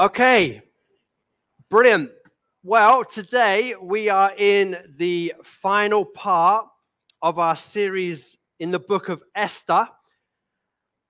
Okay, brilliant. Well, today we are in the final part of our series in the book of Esther.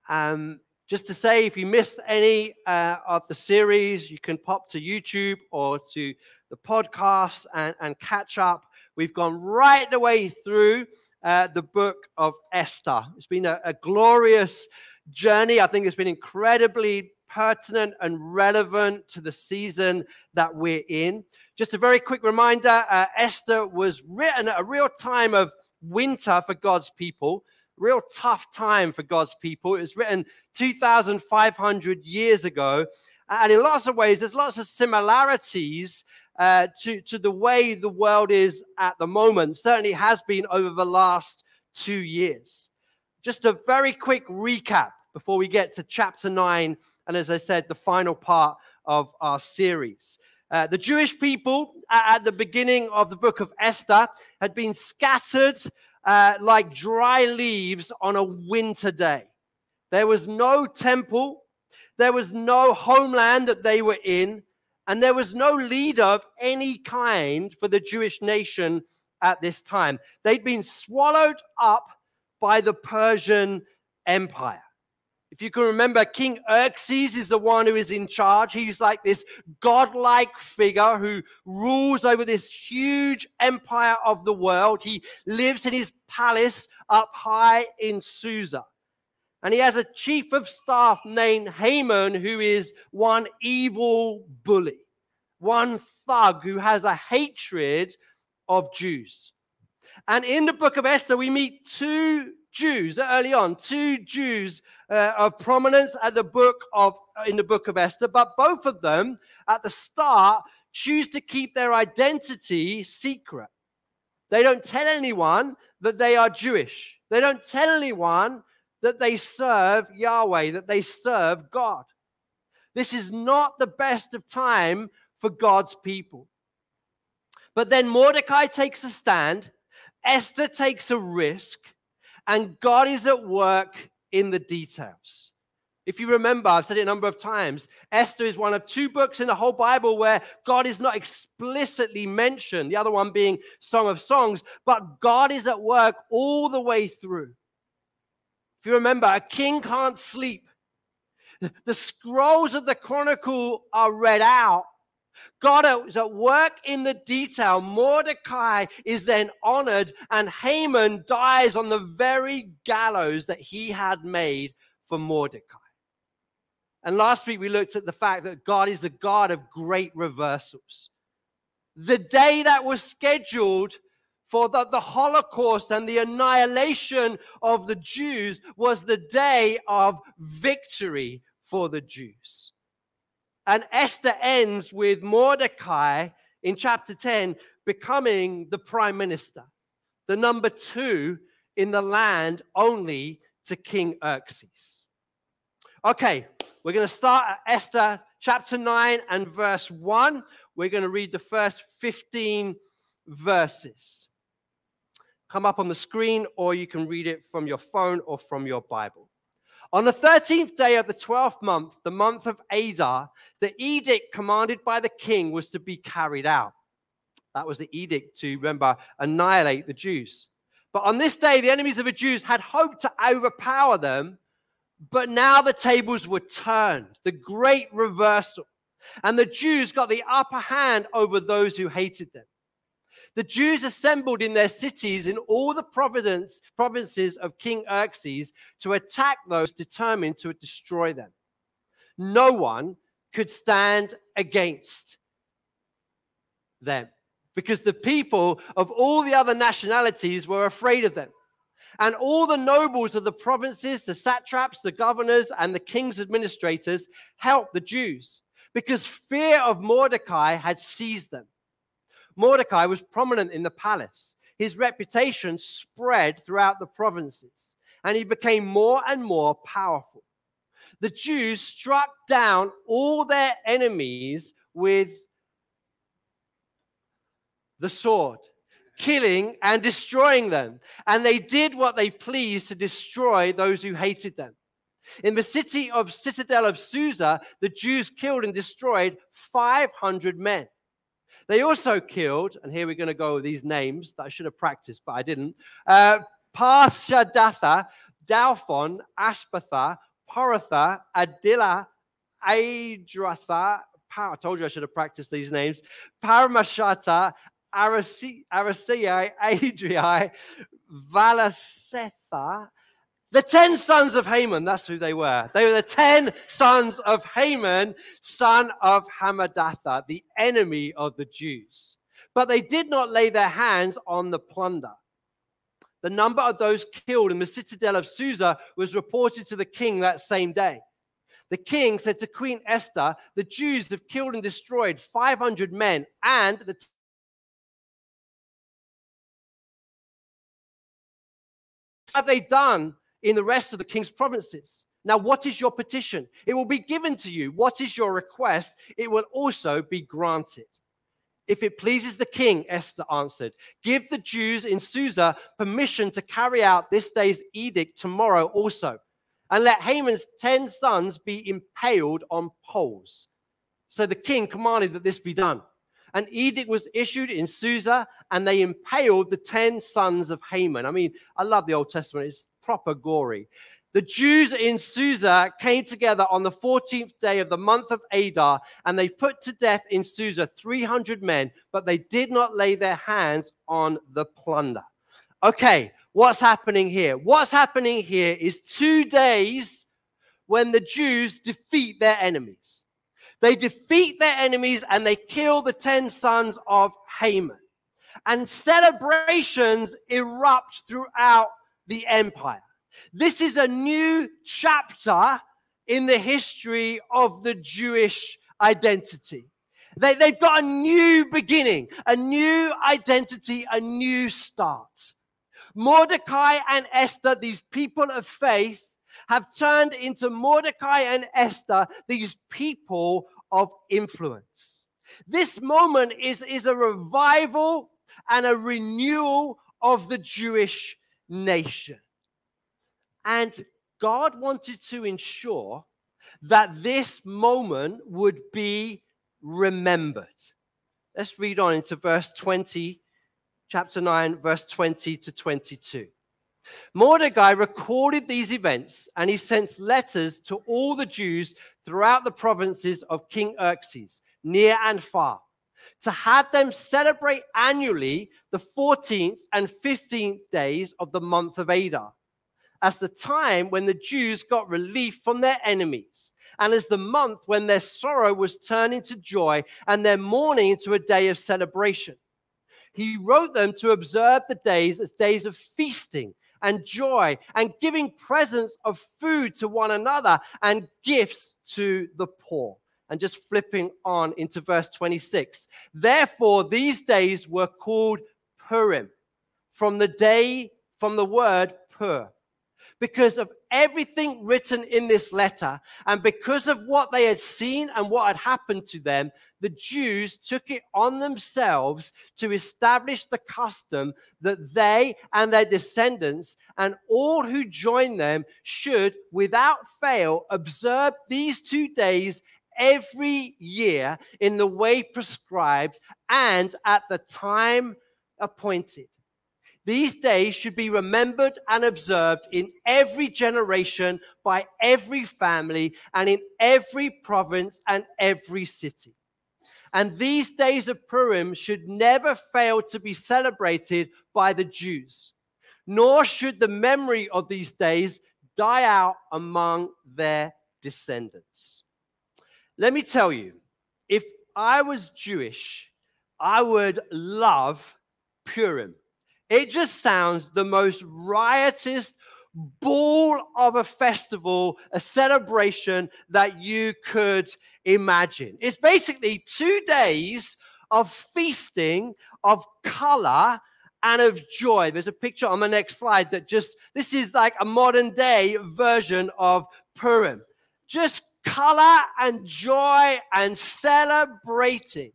Um, just to say, if you missed any uh, of the series, you can pop to YouTube or to the podcast and, and catch up. We've gone right the way through uh, the book of Esther. It's been a, a glorious journey. I think it's been incredibly pertinent and relevant to the season that we're in. Just a very quick reminder uh, Esther was written at a real time of winter for God's people, real tough time for God's people. It was written 2,500 years ago. And in lots of ways, there's lots of similarities uh, to, to the way the world is at the moment. Certainly has been over the last two years. Just a very quick recap before we get to chapter 9 and as I said, the final part of our series. Uh, the Jewish people at the beginning of the book of Esther had been scattered uh, like dry leaves on a winter day. There was no temple, there was no homeland that they were in, and there was no leader of any kind for the Jewish nation at this time. They'd been swallowed up by the Persian Empire. If you can remember, King Xerxes is the one who is in charge. He's like this godlike figure who rules over this huge empire of the world. He lives in his palace up high in Susa. And he has a chief of staff named Haman, who is one evil bully, one thug who has a hatred of Jews. And in the book of Esther, we meet two Jews early on, two Jews uh, of prominence at the book of in the book of Esther, but both of them at the start choose to keep their identity secret. They don't tell anyone that they are Jewish. They don't tell anyone that they serve Yahweh, that they serve God. This is not the best of time for God's people. But then Mordecai takes a stand, Esther takes a risk, and God is at work in the details. If you remember, I've said it a number of times, Esther is one of two books in the whole Bible where God is not explicitly mentioned, the other one being Song of Songs, but God is at work all the way through. If you remember, a king can't sleep. The scrolls of the chronicle are read out God is at work in the detail. Mordecai is then honored, and Haman dies on the very gallows that he had made for Mordecai. And last week we looked at the fact that God is a God of great reversals. The day that was scheduled for the, the Holocaust and the annihilation of the Jews was the day of victory for the Jews. And Esther ends with Mordecai in chapter 10 becoming the prime minister, the number two in the land only to King Xerxes. Okay, we're going to start at Esther chapter 9 and verse 1. We're going to read the first 15 verses. Come up on the screen, or you can read it from your phone or from your Bible. On the 13th day of the 12th month, the month of Adar, the edict commanded by the king was to be carried out. That was the edict to, remember, annihilate the Jews. But on this day, the enemies of the Jews had hoped to overpower them, but now the tables were turned, the great reversal. And the Jews got the upper hand over those who hated them. The Jews assembled in their cities in all the province, provinces of King Xerxes to attack those determined to destroy them. No one could stand against them because the people of all the other nationalities were afraid of them. And all the nobles of the provinces, the satraps, the governors, and the king's administrators helped the Jews because fear of Mordecai had seized them. Mordecai was prominent in the palace. His reputation spread throughout the provinces, and he became more and more powerful. The Jews struck down all their enemies with the sword, killing and destroying them. And they did what they pleased to destroy those who hated them. In the city of citadel of Susa, the Jews killed and destroyed 500 men. They also killed, and here we're going to go with these names that I should have practiced, but I didn't. Uh, Parshadatta, Dalphon, Ashpatha, Poratha, Adillah, Adratha, I told you I should have practiced these names. Paramashata, Arasai, Adrii, Valasetha, the 10 sons of Haman, that's who they were. They were the 10 sons of Haman, son of Hammedatha, the enemy of the Jews. But they did not lay their hands on the plunder. The number of those killed in the citadel of Susa was reported to the king that same day. The king said to Queen Esther, The Jews have killed and destroyed 500 men, and the have they done in the rest of the king's provinces. Now, what is your petition? It will be given to you. What is your request? It will also be granted. If it pleases the king, Esther answered, give the Jews in Susa permission to carry out this day's edict tomorrow also, and let Haman's ten sons be impaled on poles. So the king commanded that this be done. An edict was issued in Susa, and they impaled the ten sons of Haman. I mean, I love the Old Testament. It's proper gory. The Jews in Susa came together on the 14th day of the month of Adar, and they put to death in Susa 300 men, but they did not lay their hands on the plunder. Okay, what's happening here? What's happening here is two days when the Jews defeat their enemies. They defeat their enemies and they kill the 10 sons of Haman. And celebrations erupt throughout the empire. This is a new chapter in the history of the Jewish identity. They, they've got a new beginning, a new identity, a new start. Mordecai and Esther, these people of faith, have turned into Mordecai and Esther, these people of influence. This moment is, is a revival and a renewal of the Jewish nation. And God wanted to ensure that this moment would be remembered. Let's read on into verse 20, chapter 9, verse 20 to 22. Mordecai recorded these events and he sent letters to all the Jews throughout the provinces of King Xerxes, near and far to have them celebrate annually the 14th and 15th days of the month of Adar, as the time when the Jews got relief from their enemies, and as the month when their sorrow was turned into joy and their mourning into a day of celebration. He wrote them to observe the days as days of feasting and joy and giving presents of food to one another and gifts to the poor and just flipping on into verse 26. Therefore, these days were called Purim, from the day, from the word pur, because of everything written in this letter, and because of what they had seen and what had happened to them, the Jews took it on themselves to establish the custom that they and their descendants and all who join them should, without fail, observe these two days every year in the way prescribed and at the time appointed. These days should be remembered and observed in every generation by every family and in every province and every city. And these days of Purim should never fail to be celebrated by the Jews, nor should the memory of these days die out among their descendants. Let me tell you, if I was Jewish, I would love Purim. It just sounds the most riotous ball of a festival, a celebration that you could imagine. It's basically two days of feasting, of color, and of joy. There's a picture on the next slide that just, this is like a modern day version of Purim. Just color and joy and celebrating.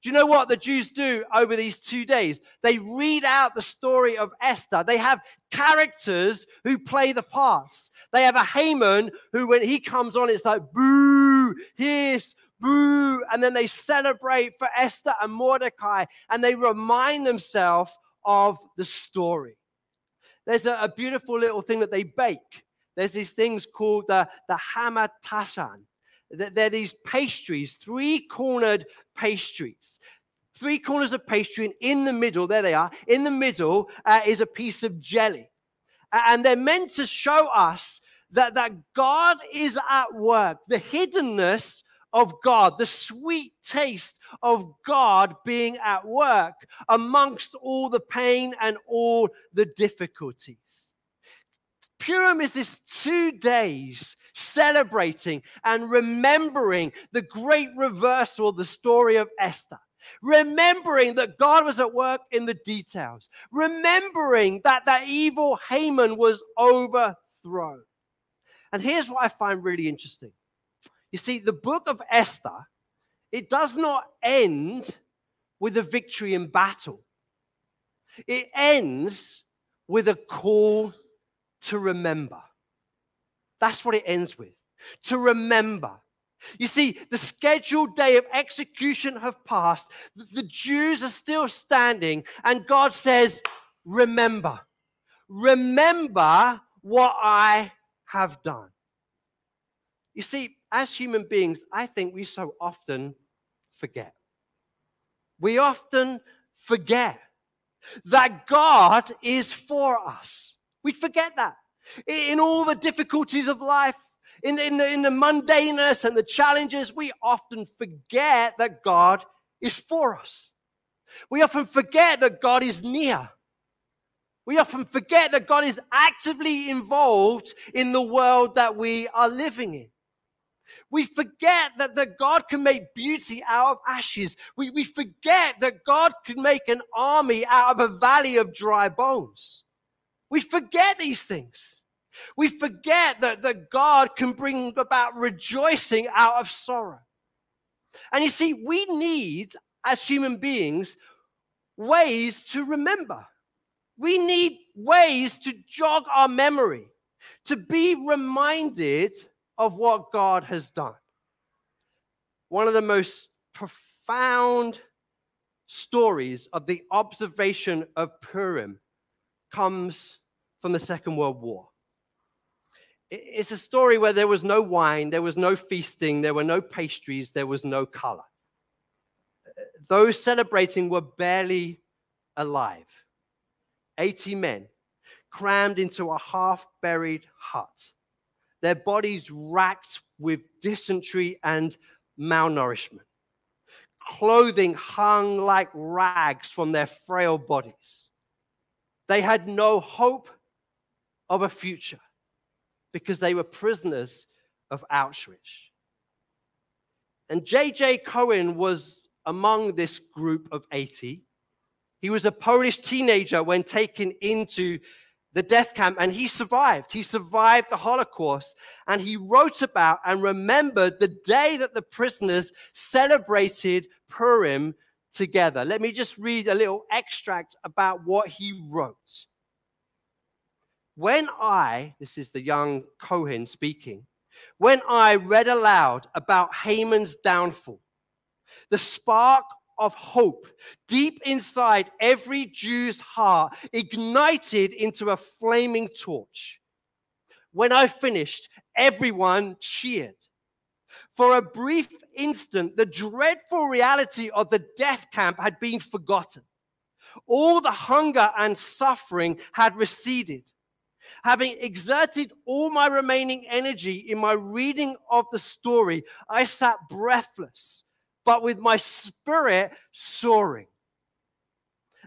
Do you know what the Jews do over these two days? They read out the story of Esther. They have characters who play the parts. They have a Haman who, when he comes on, it's like boo, hiss, boo. And then they celebrate for Esther and Mordecai and they remind themselves of the story. There's a, a, beautiful little thing that they bake. There's these things called the, the hamantaschen. They're these pastries, three cornered pastries. Three corners of pastry, and in the middle, there they are, in the middle uh, is a piece of jelly. And they're meant to show us that, that God is at work, the hiddenness of God, the sweet taste of God being at work amongst all the pain and all the difficulties. Purim is this two days celebrating and remembering the great reversal the story of Esther. Remembering that God was at work in the details. Remembering that that evil Haman was overthrown. And here's what I find really interesting. You see, the book of Esther, it does not end with a victory in battle. It ends with a call to remember. That's what it ends with. To remember. You see, the scheduled day of execution have passed. The Jews are still standing, and God says, Remember. Remember what I have done. You see, as human beings, I think we so often forget. We often forget that God is for us. We forget that in all the difficulties of life, in the, in, the, in the mundaneness and the challenges, we often forget that God is for us. We often forget that God is near. We often forget that God is actively involved in the world that we are living in. We forget that, that God can make beauty out of ashes. We, we forget that God can make an army out of a valley of dry bones. We forget these things. We forget that, that God can bring about rejoicing out of sorrow. And you see, we need, as human beings, ways to remember. We need ways to jog our memory, to be reminded of what God has done. One of the most profound stories of the observation of Purim comes from the Second World War. It's a story where there was no wine, there was no feasting, there were no pastries, there was no color. Uh, those celebrating were barely alive. 80 men crammed into a half buried hut, their bodies racked with dysentery and malnourishment. Clothing hung like rags from their frail bodies. They had no hope of a future because they were prisoners of Auschwitz. And J.J. Cohen was among this group of 80. He was a Polish teenager when taken into the death camp and he survived. He survived the Holocaust and he wrote about and remembered the day that the prisoners celebrated Purim together. Let me just read a little extract about what he wrote. When I, this is the young Cohen speaking, when I read aloud about Haman's downfall, the spark of hope deep inside every Jew's heart ignited into a flaming torch. When I finished, everyone cheered. For a brief instant, the dreadful reality of the death camp had been forgotten. All the hunger and suffering had receded. Having exerted all my remaining energy in my reading of the story, I sat breathless, but with my spirit soaring.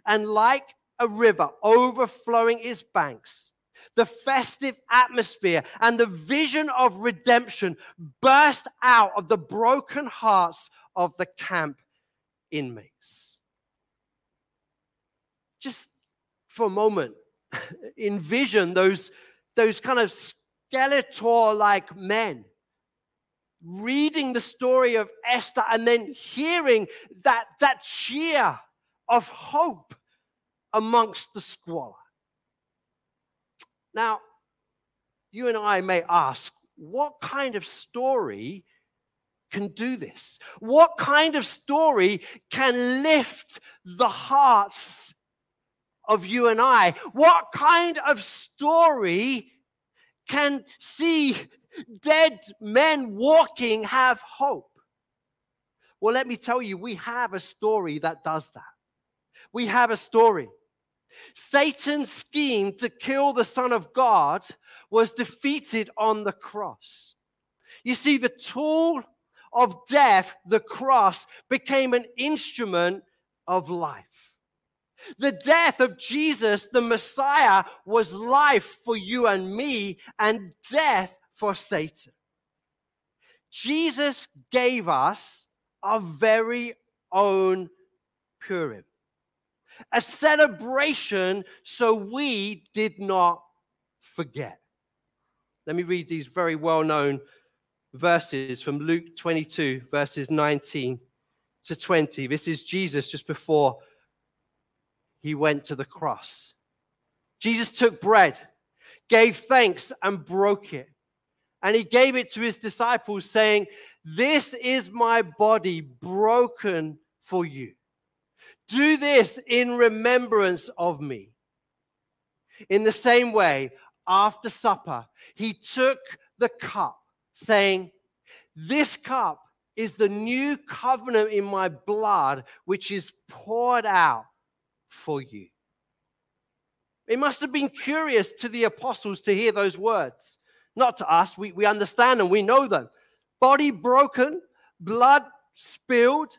And like a river overflowing its banks, the festive atmosphere and the vision of redemption burst out of the broken hearts of the camp inmates. Just for a moment, envision those, those kind of skeletor like men reading the story of Esther and then hearing that, that cheer of hope amongst the squalor. Now, you and I may ask, what kind of story can do this? What kind of story can lift the hearts of you and I? What kind of story can see dead men walking have hope? Well, let me tell you, we have a story that does that. We have a story. Satan's scheme to kill the Son of God was defeated on the cross. You see, the tool of death, the cross, became an instrument of life. The death of Jesus, the Messiah, was life for you and me and death for Satan. Jesus gave us our very own Purim, a celebration so we did not forget. Let me read these very well known verses from Luke 22, verses 19 to 20. This is Jesus just before he went to the cross. Jesus took bread, gave thanks, and broke it. And he gave it to his disciples, saying, This is my body broken for you. Do this in remembrance of me. In the same way, after supper, he took the cup, saying, This cup is the new covenant in my blood, which is poured out for you. It must have been curious to the apostles to hear those words. Not to us, we, we understand and we know them. Body broken, blood spilled.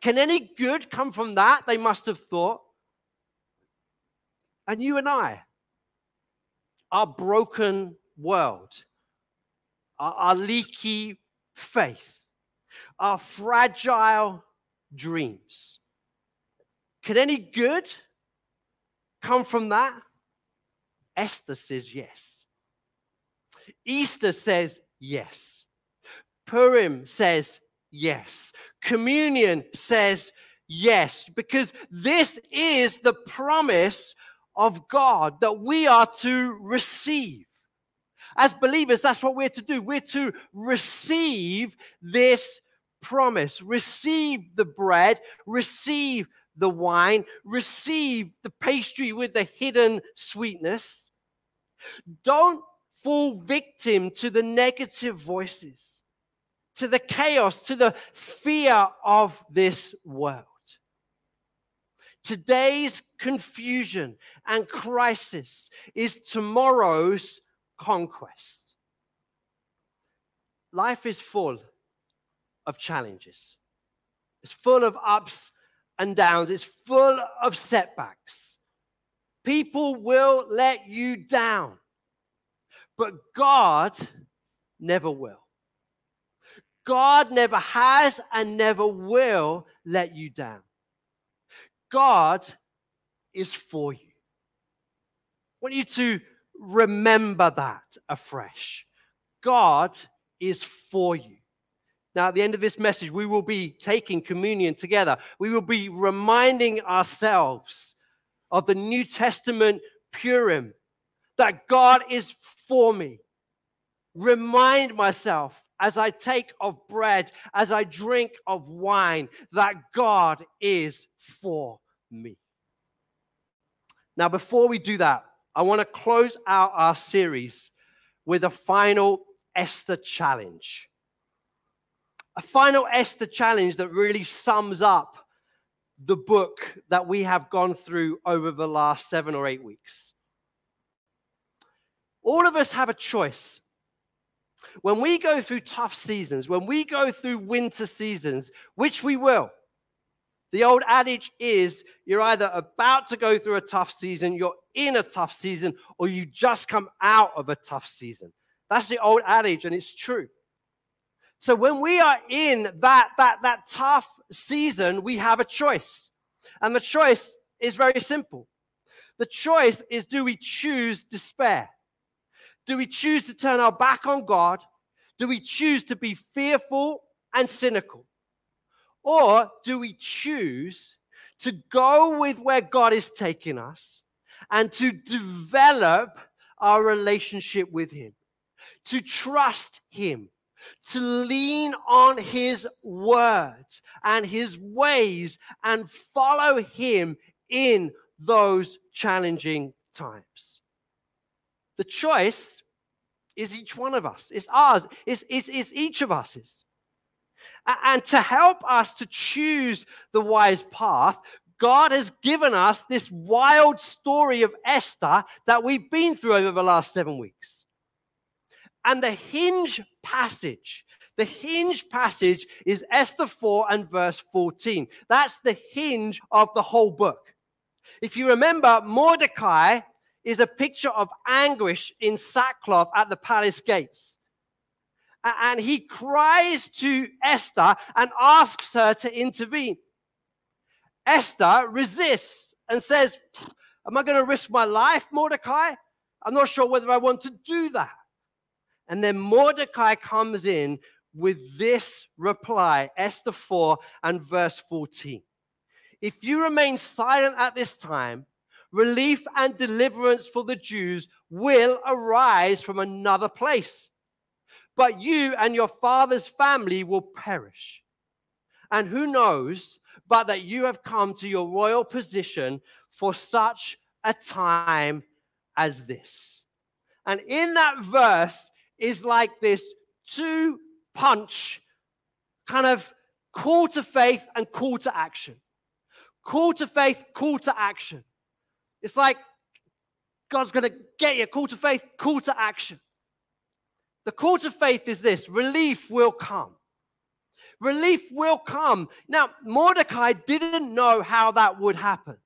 Can any good come from that? They must have thought. And you and I, our broken world, our, our leaky faith, our fragile dreams. Could any good come from that? Esther says yes. Easter says yes. Purim says yes. Communion says yes, because this is the promise of God that we are to receive. As believers, that's what we're to do. We're to receive this promise, receive the bread, receive the wine, receive the pastry with the hidden sweetness. Don't fall victim to the negative voices, to the chaos, to the fear of this world. Today's confusion and crisis is tomorrow's conquest. Life is full of challenges, it's full of ups and downs, it's full of setbacks. People will let you down, but God never will. God never has and never will let you down. God is for you. I want you to remember that afresh. God is for you. Now, at the end of this message, we will be taking communion together. We will be reminding ourselves of the New Testament Purim that God is for me. Remind myself as I take of bread, as I drink of wine, that God is for me. Now, before we do that, I want to close out our series with a final Esther challenge. A final Esther challenge that really sums up the book that we have gone through over the last seven or eight weeks. All of us have a choice. When we go through tough seasons, when we go through winter seasons, which we will, the old adage is you're either about to go through a tough season, you're in a tough season, or you just come out of a tough season. That's the old adage, and it's true. So when we are in that, that, that tough season, we have a choice. And the choice is very simple. The choice is do we choose despair? Do we choose to turn our back on God? Do we choose to be fearful and cynical? Or do we choose to go with where God is taking us and to develop our relationship with Him, to trust Him, to lean on His words and His ways and follow Him in those challenging times? The choice is each one of us. It's ours. It's, it's, it's each of us's. And to help us to choose the wise path, God has given us this wild story of Esther that we've been through over the last seven weeks. And the hinge passage, the hinge passage is Esther 4 and verse 14. That's the hinge of the whole book. If you remember, Mordecai is a picture of anguish in sackcloth at the palace gates and he cries to Esther and asks her to intervene. Esther resists and says, Am I going to risk my life, Mordecai? I'm not sure whether I want to do that. And then Mordecai comes in with this reply, Esther 4 and verse 14. If you remain silent at this time, relief and deliverance for the Jews will arise from another place but you and your father's family will perish. And who knows but that you have come to your royal position for such a time as this. And in that verse is like this two punch kind of call to faith and call to action. Call to faith, call to action. It's like God's going to get you. Call to faith, call to action. The call to faith is this relief will come. Relief will come. Now, Mordecai didn't know how that would happen.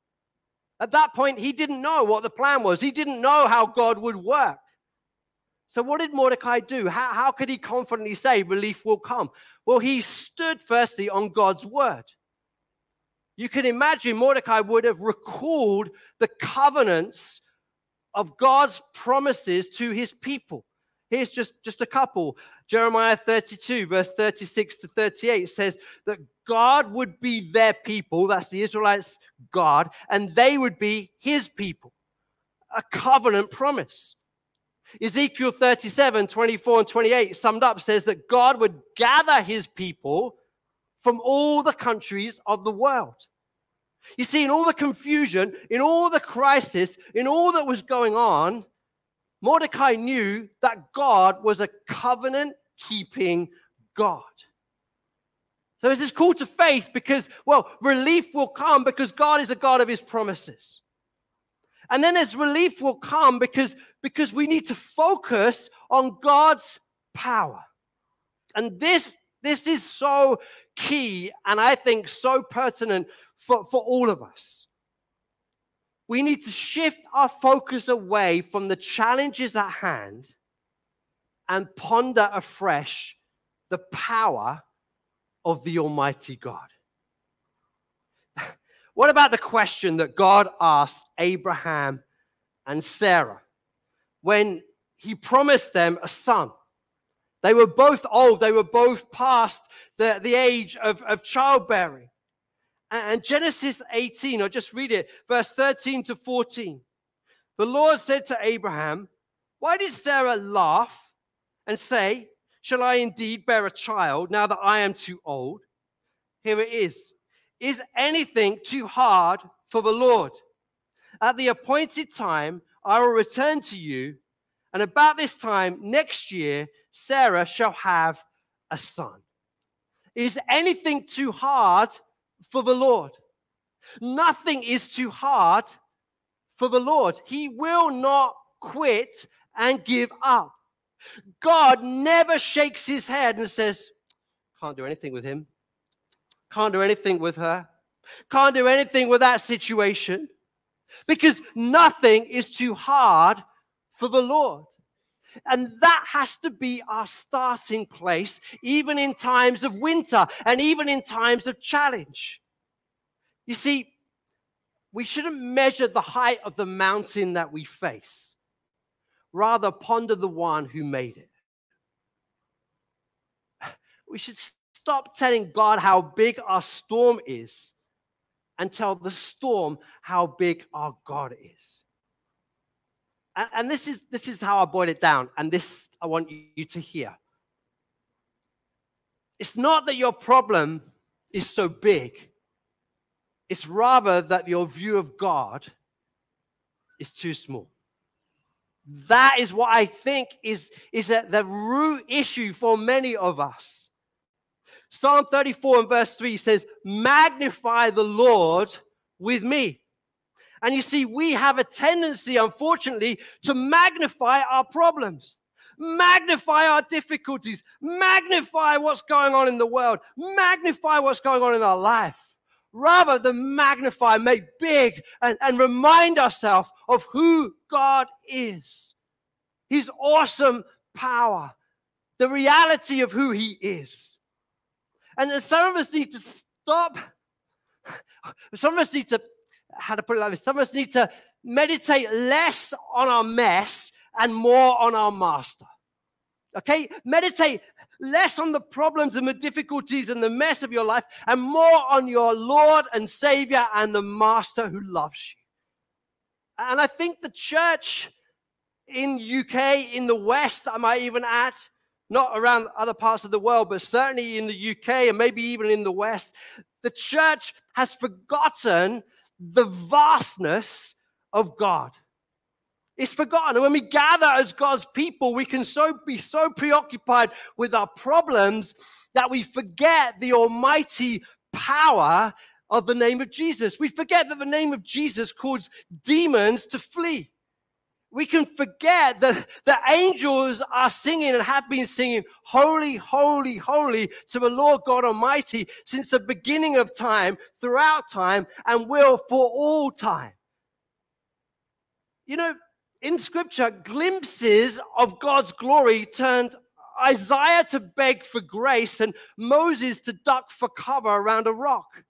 At that point, he didn't know what the plan was, he didn't know how God would work. So, what did Mordecai do? How, how could he confidently say relief will come? Well, he stood firstly on God's word. You can imagine Mordecai would have recalled the covenants of God's promises to his people. Here's just, just a couple. Jeremiah 32, verse 36 to 38 says that God would be their people, that's the Israelites' God, and they would be his people. A covenant promise. Ezekiel 37, 24 and 28 summed up says that God would gather his people from all the countries of the world. You see, in all the confusion, in all the crisis, in all that was going on, Mordecai knew that God was a covenant keeping God. So it's this call to faith because, well, relief will come because God is a God of his promises. And then as relief will come because, because we need to focus on God's power. And this, this is so key and I think so pertinent for, for all of us we need to shift our focus away from the challenges at hand and ponder afresh the power of the Almighty God. What about the question that God asked Abraham and Sarah when he promised them a son? They were both old, they were both past the, the age of, of childbearing. And Genesis 18, I'll just read it, verse 13 to 14. The Lord said to Abraham, Why did Sarah laugh and say, Shall I indeed bear a child now that I am too old? Here it is. Is anything too hard for the Lord? At the appointed time, I will return to you, and about this time next year, Sarah shall have a son. Is anything too hard for the Lord. Nothing is too hard for the Lord. He will not quit and give up. God never shakes his head and says, Can't do anything with him. Can't do anything with her. Can't do anything with that situation. Because nothing is too hard for the Lord. And that has to be our starting place, even in times of winter and even in times of challenge. You see, we shouldn't measure the height of the mountain that we face, rather, ponder the one who made it. we should stop telling God how big our storm is and tell the storm how big our God is. And, and this, is, this is how I boil it down, and this I want you to hear. It's not that your problem is so big, it's rather that your view of God is too small. That is what I think is, is the root issue for many of us. Psalm 34 and verse 3 says, Magnify the Lord with me. And you see, we have a tendency, unfortunately, to magnify our problems, magnify our difficulties, magnify what's going on in the world, magnify what's going on in our life, rather than magnify, make big, and, and remind ourselves of who God is. His awesome power, the reality of who He is. And some of us need to stop. Some of us need to, how to put it like this, some of us need to meditate less on our mess and more on our master. Okay? Meditate less on the problems and the difficulties and the mess of your life and more on your Lord and Savior and the Master who loves you. And I think the church in UK, in the West, I might even add, not around other parts of the world, but certainly in the UK and maybe even in the West, the church has forgotten the vastness of God. It's forgotten. And when we gather as God's people, we can so be so preoccupied with our problems that we forget the almighty power of the name of Jesus. We forget that the name of Jesus calls demons to flee we can forget that the angels are singing and have been singing, Holy, Holy, Holy to the Lord God Almighty since the beginning of time, throughout time, and will for all time. You know, in scripture, glimpses of God's glory turned Isaiah to beg for grace and Moses to duck for cover around a rock.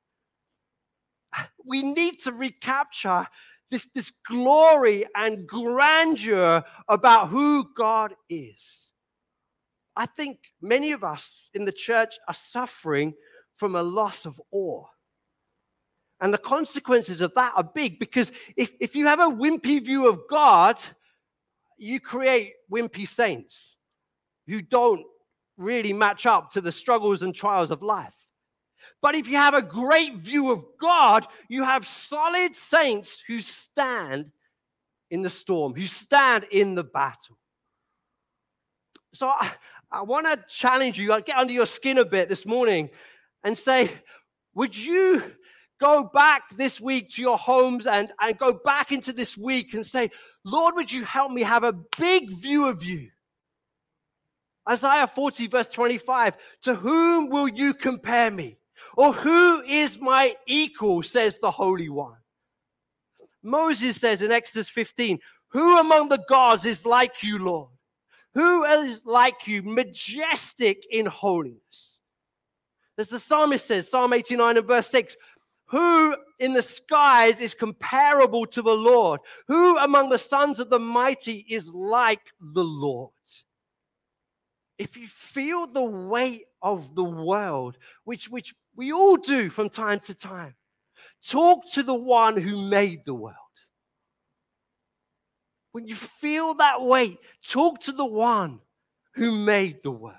We need to recapture this, this glory and grandeur about who God is. I think many of us in the church are suffering from a loss of awe. And the consequences of that are big because if, if you have a wimpy view of God, you create wimpy saints who don't really match up to the struggles and trials of life. But if you have a great view of God, you have solid saints who stand in the storm, who stand in the battle. So I, I want to challenge you, I'll get under your skin a bit this morning and say, would you go back this week to your homes and, and go back into this week and say, Lord, would you help me have a big view of you? Isaiah 40, verse 25, to whom will you compare me? Or who is my equal, says the Holy One? Moses says in Exodus 15, Who among the gods is like you, Lord? Who is like you, majestic in holiness? As the psalmist says, Psalm 89 and verse 6, who in the skies is comparable to the Lord? Who among the sons of the mighty is like the Lord? If you feel the weight of the world, which, which we all do from time to time. Talk to the one who made the world. When you feel that weight, talk to the one who made the world.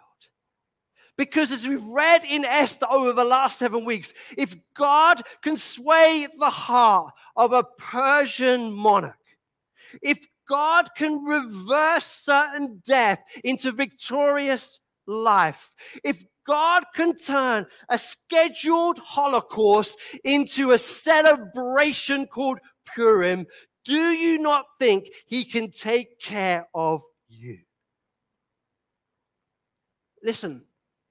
Because as we've read in Esther over the last seven weeks, if God can sway the heart of a Persian monarch, if God can reverse certain death into victorious life, if God can turn a scheduled Holocaust into a celebration called Purim. Do you not think He can take care of you? Listen,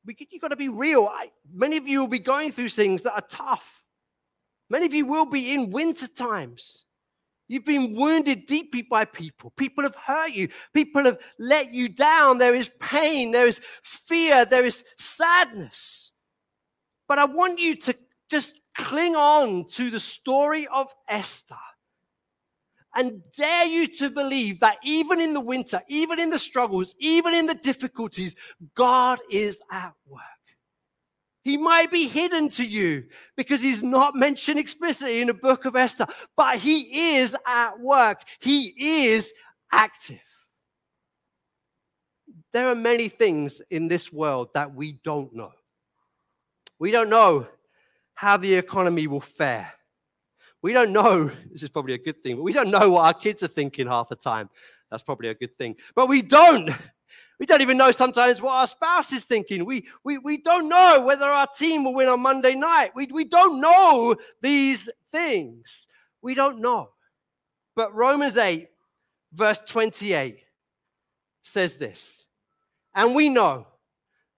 you've got to be real. I, many of you will be going through things that are tough. Many of you will be in winter times. You've been wounded deeply by people. People have hurt you. People have let you down. There is pain. There is fear. There is sadness. But I want you to just cling on to the story of Esther and dare you to believe that even in the winter, even in the struggles, even in the difficulties, God is at work. He might be hidden to you because he's not mentioned explicitly in the book of Esther, but he is at work. He is active. There are many things in this world that we don't know. We don't know how the economy will fare. We don't know, this is probably a good thing, but we don't know what our kids are thinking half the time. That's probably a good thing. But we don't we don't even know sometimes what our spouse is thinking. We, we, we don't know whether our team will win on Monday night. We, we don't know these things. We don't know. But Romans 8, verse 28 says this And we know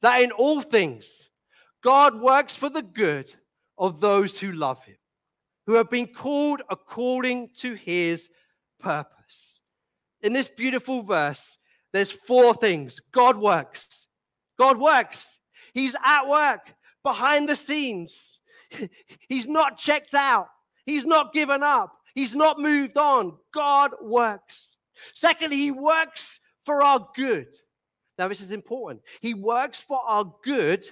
that in all things, God works for the good of those who love him, who have been called according to his purpose. In this beautiful verse, there's four things God works. God works. He's at work behind the scenes. He's not checked out. He's not given up. He's not moved on. God works. Secondly, He works for our good. Now, this is important. He works for our good,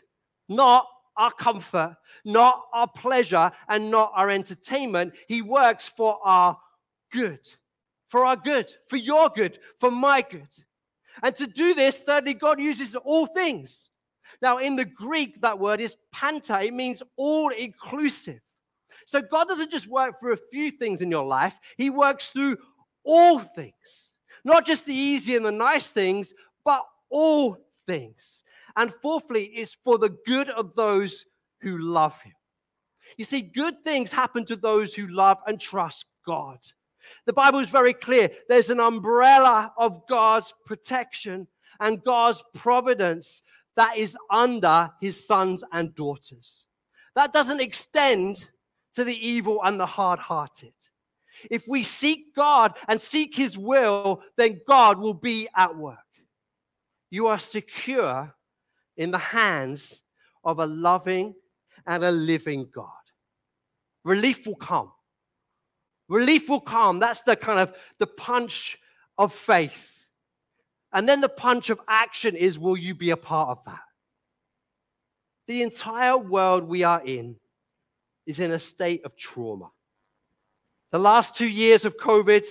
not our comfort, not our pleasure, and not our entertainment. He works for our good, for our good, for your good, for my good. And to do this, thirdly, God uses all things. Now, in the Greek, that word is panta, it means all inclusive. So God doesn't just work for a few things in your life, He works through all things. Not just the easy and the nice things, but all things. And fourthly, it's for the good of those who love Him. You see, good things happen to those who love and trust God. The Bible is very clear. There's an umbrella of God's protection and God's providence that is under his sons and daughters. That doesn't extend to the evil and the hard hearted. If we seek God and seek his will, then God will be at work. You are secure in the hands of a loving and a living God. Relief will come. Relief will come. That's the kind of the punch of faith. And then the punch of action is will you be a part of that? The entire world we are in is in a state of trauma. The last two years of COVID,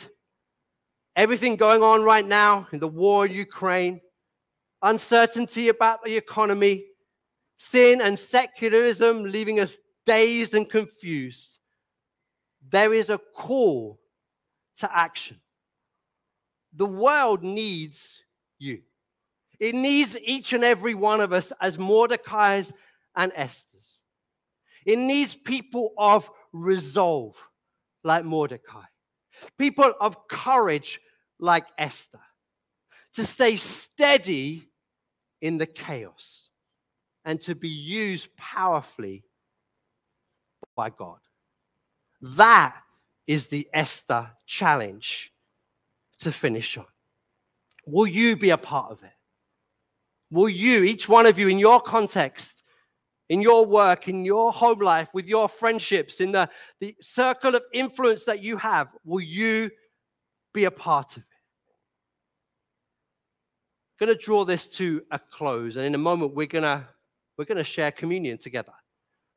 everything going on right now in the war in Ukraine, uncertainty about the economy, sin and secularism leaving us dazed and confused there is a call to action. The world needs you. It needs each and every one of us as Mordecai's and Esther's. It needs people of resolve like Mordecai, people of courage like Esther, to stay steady in the chaos and to be used powerfully by God. That is the Esther challenge to finish on. Will you be a part of it? Will you, each one of you, in your context, in your work, in your home life, with your friendships, in the, the circle of influence that you have, will you be a part of it? I'm going to draw this to a close, and in a moment, we're going to we're going to share communion together.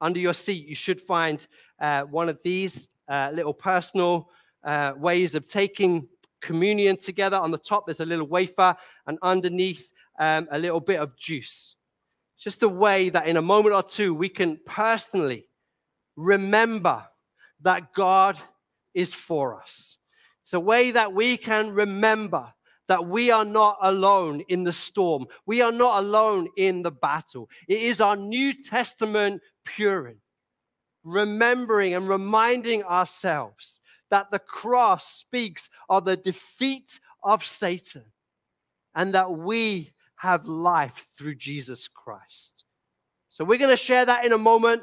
Under your seat, you should find uh, one of these uh, little personal uh, ways of taking communion together. On the top, there's a little wafer, and underneath, um, a little bit of juice. Just a way that in a moment or two, we can personally remember that God is for us. It's a way that we can remember that we are not alone in the storm. We are not alone in the battle. It is our New Testament Purim, remembering and reminding ourselves that the cross speaks of the defeat of Satan and that we have life through Jesus Christ. So we're going to share that in a moment.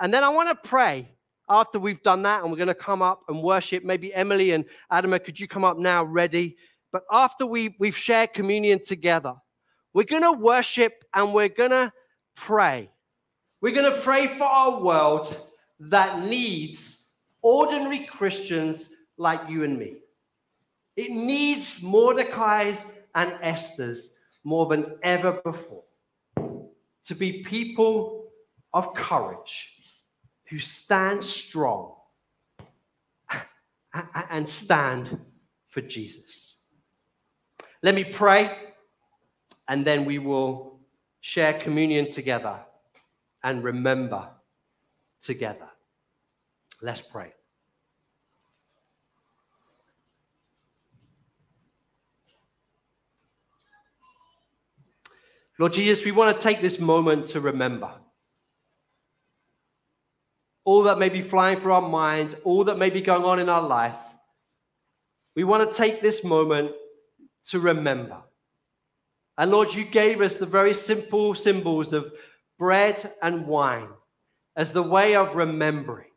And then I want to pray after we've done that, and we're going to come up and worship. Maybe Emily and Adama, could you come up now ready? But after we, we've shared communion together, we're going to worship and we're going to pray. We're going to pray for our world that needs ordinary Christians like you and me. It needs Mordecai's and Esther's more than ever before to be people of courage who stand strong and stand for Jesus. Let me pray, and then we will share communion together and remember together. Let's pray. Lord Jesus, we want to take this moment to remember all that may be flying through our mind, all that may be going on in our life. We want to take this moment to remember. And Lord, you gave us the very simple symbols of bread and wine as the way of remembering.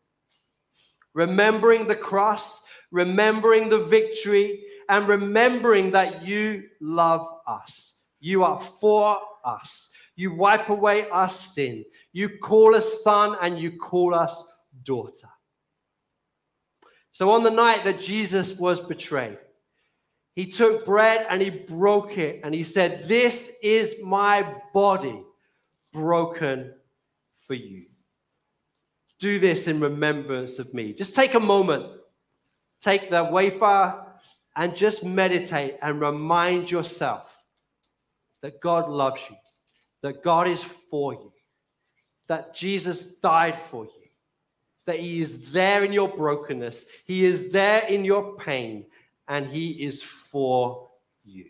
Remembering the cross, remembering the victory, and remembering that you love us. You are for us. You wipe away our sin. You call us son and you call us daughter. So on the night that Jesus was betrayed, he took bread and he broke it and he said, This is my body broken for you. Do this in remembrance of me. Just take a moment, take the wafer and just meditate and remind yourself that God loves you, that God is for you, that Jesus died for you, that He is there in your brokenness, He is there in your pain, and He is for you.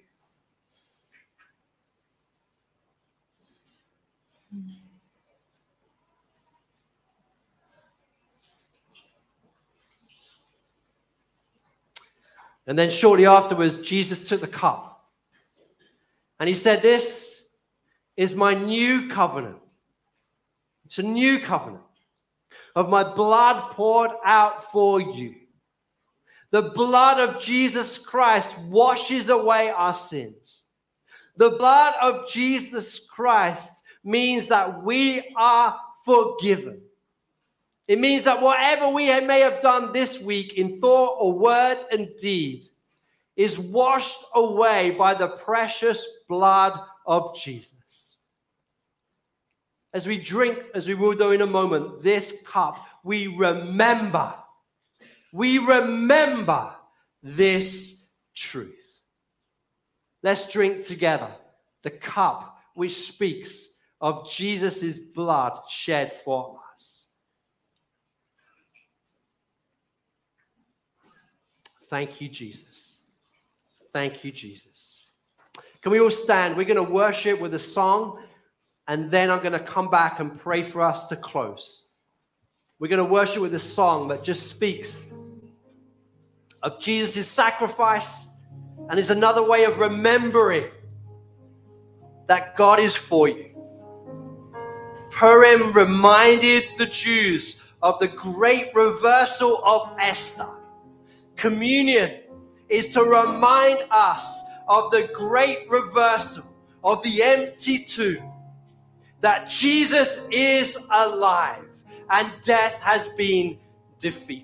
And then shortly afterwards, Jesus took the cup and he said, This is my new covenant. It's a new covenant of my blood poured out for you. The blood of Jesus Christ washes away our sins. The blood of Jesus Christ means that we are forgiven. It means that whatever we may have done this week in thought or word and deed is washed away by the precious blood of Jesus. As we drink, as we will do in a moment, this cup, we remember, we remember this truth. Let's drink together the cup which speaks of Jesus' blood shed for us. Thank you, Jesus. Thank you, Jesus. Can we all stand? We're going to worship with a song, and then I'm going to come back and pray for us to close. We're going to worship with a song that just speaks of Jesus' sacrifice and is another way of remembering that God is for you. Purim reminded the Jews of the great reversal of Esther. Communion is to remind us of the great reversal of the empty tomb that Jesus is alive and death has been defeated.